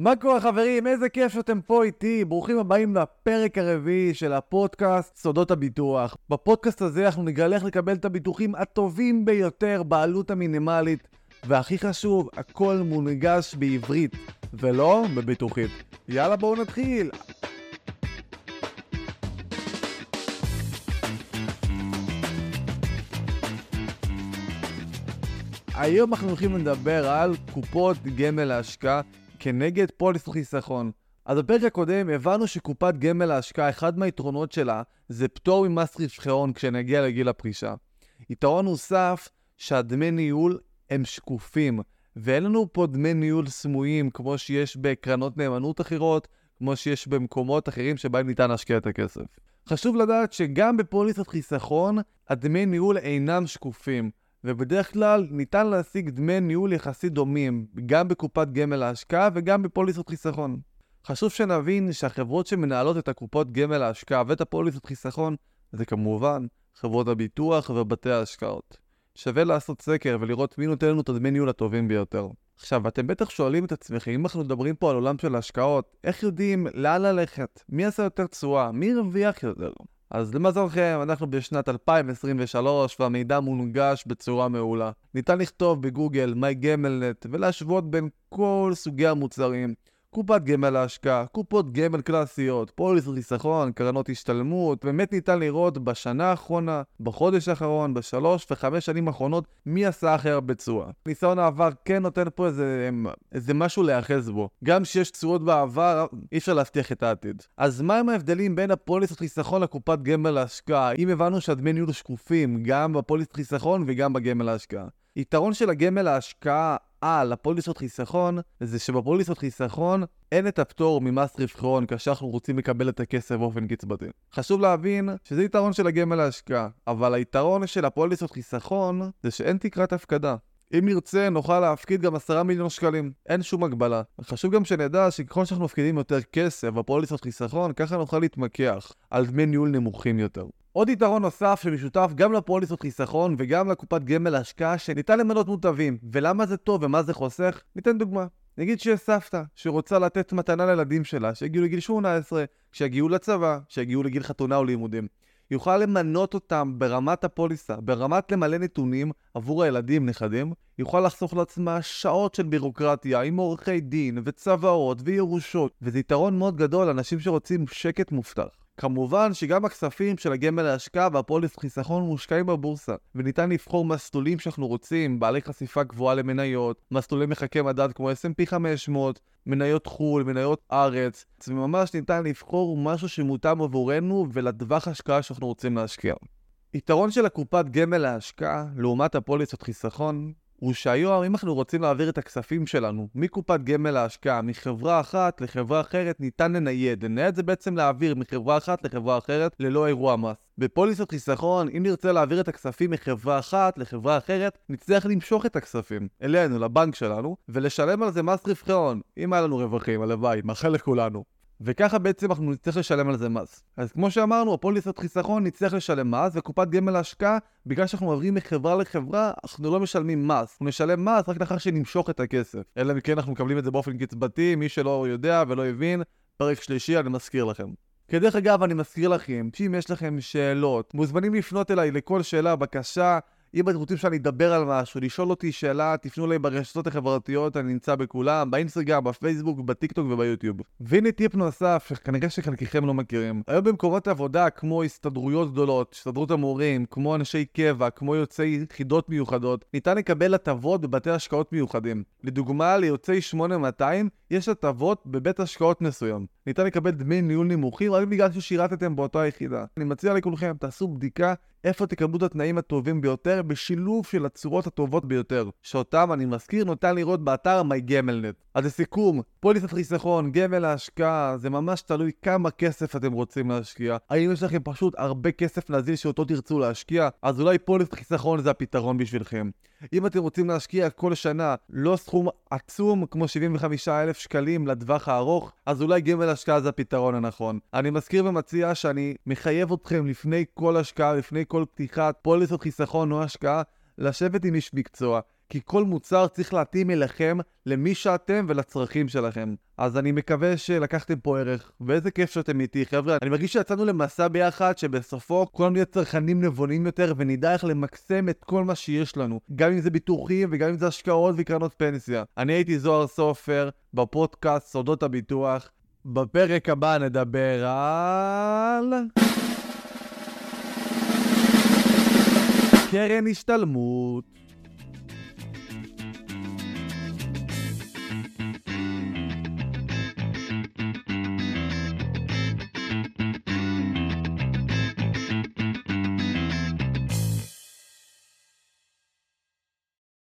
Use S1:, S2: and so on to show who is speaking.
S1: מה קורה חברים? איזה כיף שאתם פה איתי. ברוכים הבאים לפרק הרביעי של הפודקאסט סודות הביטוח. בפודקאסט הזה אנחנו נגלה איך לקבל את הביטוחים הטובים ביותר בעלות המינימלית, והכי חשוב, הכל מונגש בעברית, ולא בביטוחית. יאללה בואו נתחיל. היום אנחנו הולכים לדבר על קופות גמל להשקעה כנגד פוליס חיסכון. אז בפרק הקודם הבנו שקופת גמל להשקעה, אחד מהיתרונות שלה זה פטור ממס רווחי כשנגיע לגיל הפרישה. יתרון נוסף שהדמי ניהול הם שקופים, ואין לנו פה דמי ניהול סמויים כמו שיש בקרנות נאמנות אחרות, כמו שיש במקומות אחרים שבהם ניתן להשקיע את הכסף. חשוב לדעת שגם בפוליסת חיסכון, הדמי ניהול אינם שקופים. ובדרך כלל ניתן להשיג דמי ניהול יחסית דומים, גם בקופת גמל להשקעה וגם בפוליסות חיסכון. חשוב שנבין שהחברות שמנהלות את הקופות גמל להשקעה ואת הפוליסות חיסכון זה כמובן חברות הביטוח ובתי ההשקעות. שווה לעשות סקר ולראות מי נותן לנו את הדמי ניהול הטובים ביותר. עכשיו, אתם בטח שואלים את עצמכם, אם אנחנו מדברים פה על עולם של השקעות, איך יודעים לאן ללכת? מי עשה יותר תשואה? מי הרוויח יותר? אז למזלכם, אנחנו בשנת 2023 והמידע מונגש בצורה מעולה. ניתן לכתוב בגוגל MyGamelNet ולהשוות בין כל סוגי המוצרים. קופת גמל להשקעה, קופות גמל קלאסיות, פוליס חיסכון, קרנות השתלמות, באמת ניתן לראות בשנה האחרונה, בחודש האחרון, בשלוש וחמש שנים האחרונות, מי עשה הכי הרבה תשואה. ניסיון העבר כן נותן פה איזה, איזה משהו להיאחז בו. גם כשיש תשואות בעבר, אי אפשר להבטיח את העתיד. אז מהם ההבדלים בין הפוליסות חיסכון לקופת גמל להשקעה, אם הבנו שהדמי ניהול שקופים, גם בפוליסות חיסכון וגם בגמל להשקעה? יתרון של הגמל להשקעה על הפוליסות חיסכון, זה שבפוליסות חיסכון אין את הפטור ממס רווחי כאשר אנחנו רוצים לקבל את הכסף באופן קצבתי. חשוב להבין שזה יתרון של הגמל להשקעה, אבל היתרון של הפוליסות חיסכון זה שאין תקרת הפקדה. אם נרצה, נוכל להפקיד גם 10 מיליון שקלים. אין שום הגבלה. חשוב גם שנדע שככל שאנחנו מפקידים יותר כסף בפוליסות חיסכון, ככה נוכל להתמקח על דמי ניהול נמוכים יותר. עוד יתרון נוסף שמשותף גם לפוליסות חיסכון וגם לקופת גמל להשקעה שניתן למנות מוטבים. ולמה זה טוב ומה זה חוסך? ניתן דוגמה. נגיד שיש סבתא שרוצה לתת מתנה לילדים שלה שיגיעו לגיל 18, שיגיעו לצבא, שיגיעו לגיל חתונה או לימודים. יוכל למנות אותם ברמת הפוליסה, ברמת למלא נתונים עבור הילדים, נכדים, יוכל לחסוך לעצמה שעות של בירוקרטיה עם עורכי דין וצוואות וירושות, וזה יתרון מאוד גדול לאנשים שרוצים שקט מובטח. כמובן שגם הכספים של הגמל להשקעה והפוליס חיסכון מושקעים בבורסה, וניתן לבחור מסלולים שאנחנו רוצים, בעלי חשיפה גבוהה למניות, מסלולי מחקי מדד כמו S&P 500, מניות חו"ל, מניות ארץ, וממש ניתן לבחור משהו שמותאם עבורנו ולטווח השקעה שאנחנו רוצים להשקיע. יתרון של הקופת גמל להשקעה, לעומת הפוליסות חיסכון, הוא שהיום, אם אנחנו רוצים להעביר את הכספים שלנו מקופת גמל להשקעה, מחברה אחת לחברה אחרת, ניתן לנייד. לנייד זה בעצם להעביר מחברה אחת לחברה אחרת ללא אירוע מס. בפוליסות חיסכון, אם נרצה להעביר את הכספים מחברה אחת לחברה אחרת, נצטרך למשוך את הכספים אלינו, לבנק שלנו, ולשלם על זה מס רווחי הון. אם היה לנו רווחים, הלוואי, מאחל לכולנו. וככה בעצם אנחנו נצטרך לשלם על זה מס. אז כמו שאמרנו, הפוליסת חיסכון נצטרך לשלם מס, וקופת גמל להשקעה, בגלל שאנחנו מעבירים מחברה לחברה, אנחנו לא משלמים מס. אנחנו נשלם מס רק לאחר שנמשוך את הכסף. אלא אם כן אנחנו מקבלים את זה באופן קצבתי, מי שלא יודע ולא הבין, פרק שלישי, אני מזכיר לכם. כדרך אגב, אני מזכיר לכם, שאם יש לכם שאלות, מוזמנים לפנות אליי לכל שאלה, בקשה, אם אתם רוצים שאני אדבר על משהו, לשאול אותי שאלה, תפנו אליי ברשתות החברתיות, אני נמצא בכולם, באינסטגרם, בפייסבוק, בטיקטוק וביוטיוב. והנה טיפ נוסף, שכנראה שחלקכם לא מכירים. היום במקומות עבודה כמו הסתדרויות גדולות, הסתדרות המורים, כמו אנשי קבע, כמו יוצאי יחידות מיוחדות, ניתן לקבל הטבות בבתי השקעות מיוחדים. לדוגמה, ליוצאי 8200 יש הטבות בבית השקעות מסוים. ניתן לקבל דמי ניהול נמוכים רק בגלל ששירתתם באותה יחידה. אני מציע לכולכם, תעשו בדיקה איפה תקבלו את התנאים הטובים ביותר בשילוב של הצורות הטובות ביותר, שאותם אני מזכיר ניתן לראות באתר MyGamelNet. אז לסיכום, פוליסת חיסכון, גמל להשקעה, זה ממש תלוי כמה כסף אתם רוצים להשקיע. האם יש לכם פשוט הרבה כסף נזיל שאותו תרצו להשקיע? אז אולי פוליסת חיסכון זה הפתרון בשבילכם. אם אתם רוצים להשקיע כל שנה לא סכום עצום כמו 75,000 שקלים לטווח הארוך, אז אולי גמל השקעה זה הפתרון הנכון. אני מזכיר ומציע שאני מחייב אתכם לפני כל השקעה, לפני כל פתיחת פוליסות חיסכון או השקעה, לשבת עם איש מקצוע. כי כל מוצר צריך להתאים אליכם, למי שאתם ולצרכים שלכם. אז אני מקווה שלקחתם פה ערך, ואיזה כיף שאתם איתי, חבר'ה. אני מרגיש שיצאנו למסע ביחד, שבסופו כולנו נהיה צרכנים נבונים יותר, ונדע איך למקסם את כל מה שיש לנו. גם אם זה ביטוחים, וגם אם זה השקעות וקרנות פנסיה. אני הייתי זוהר סופר, בפודקאסט סודות הביטוח. בפרק הבא נדבר על... קרן השתלמות.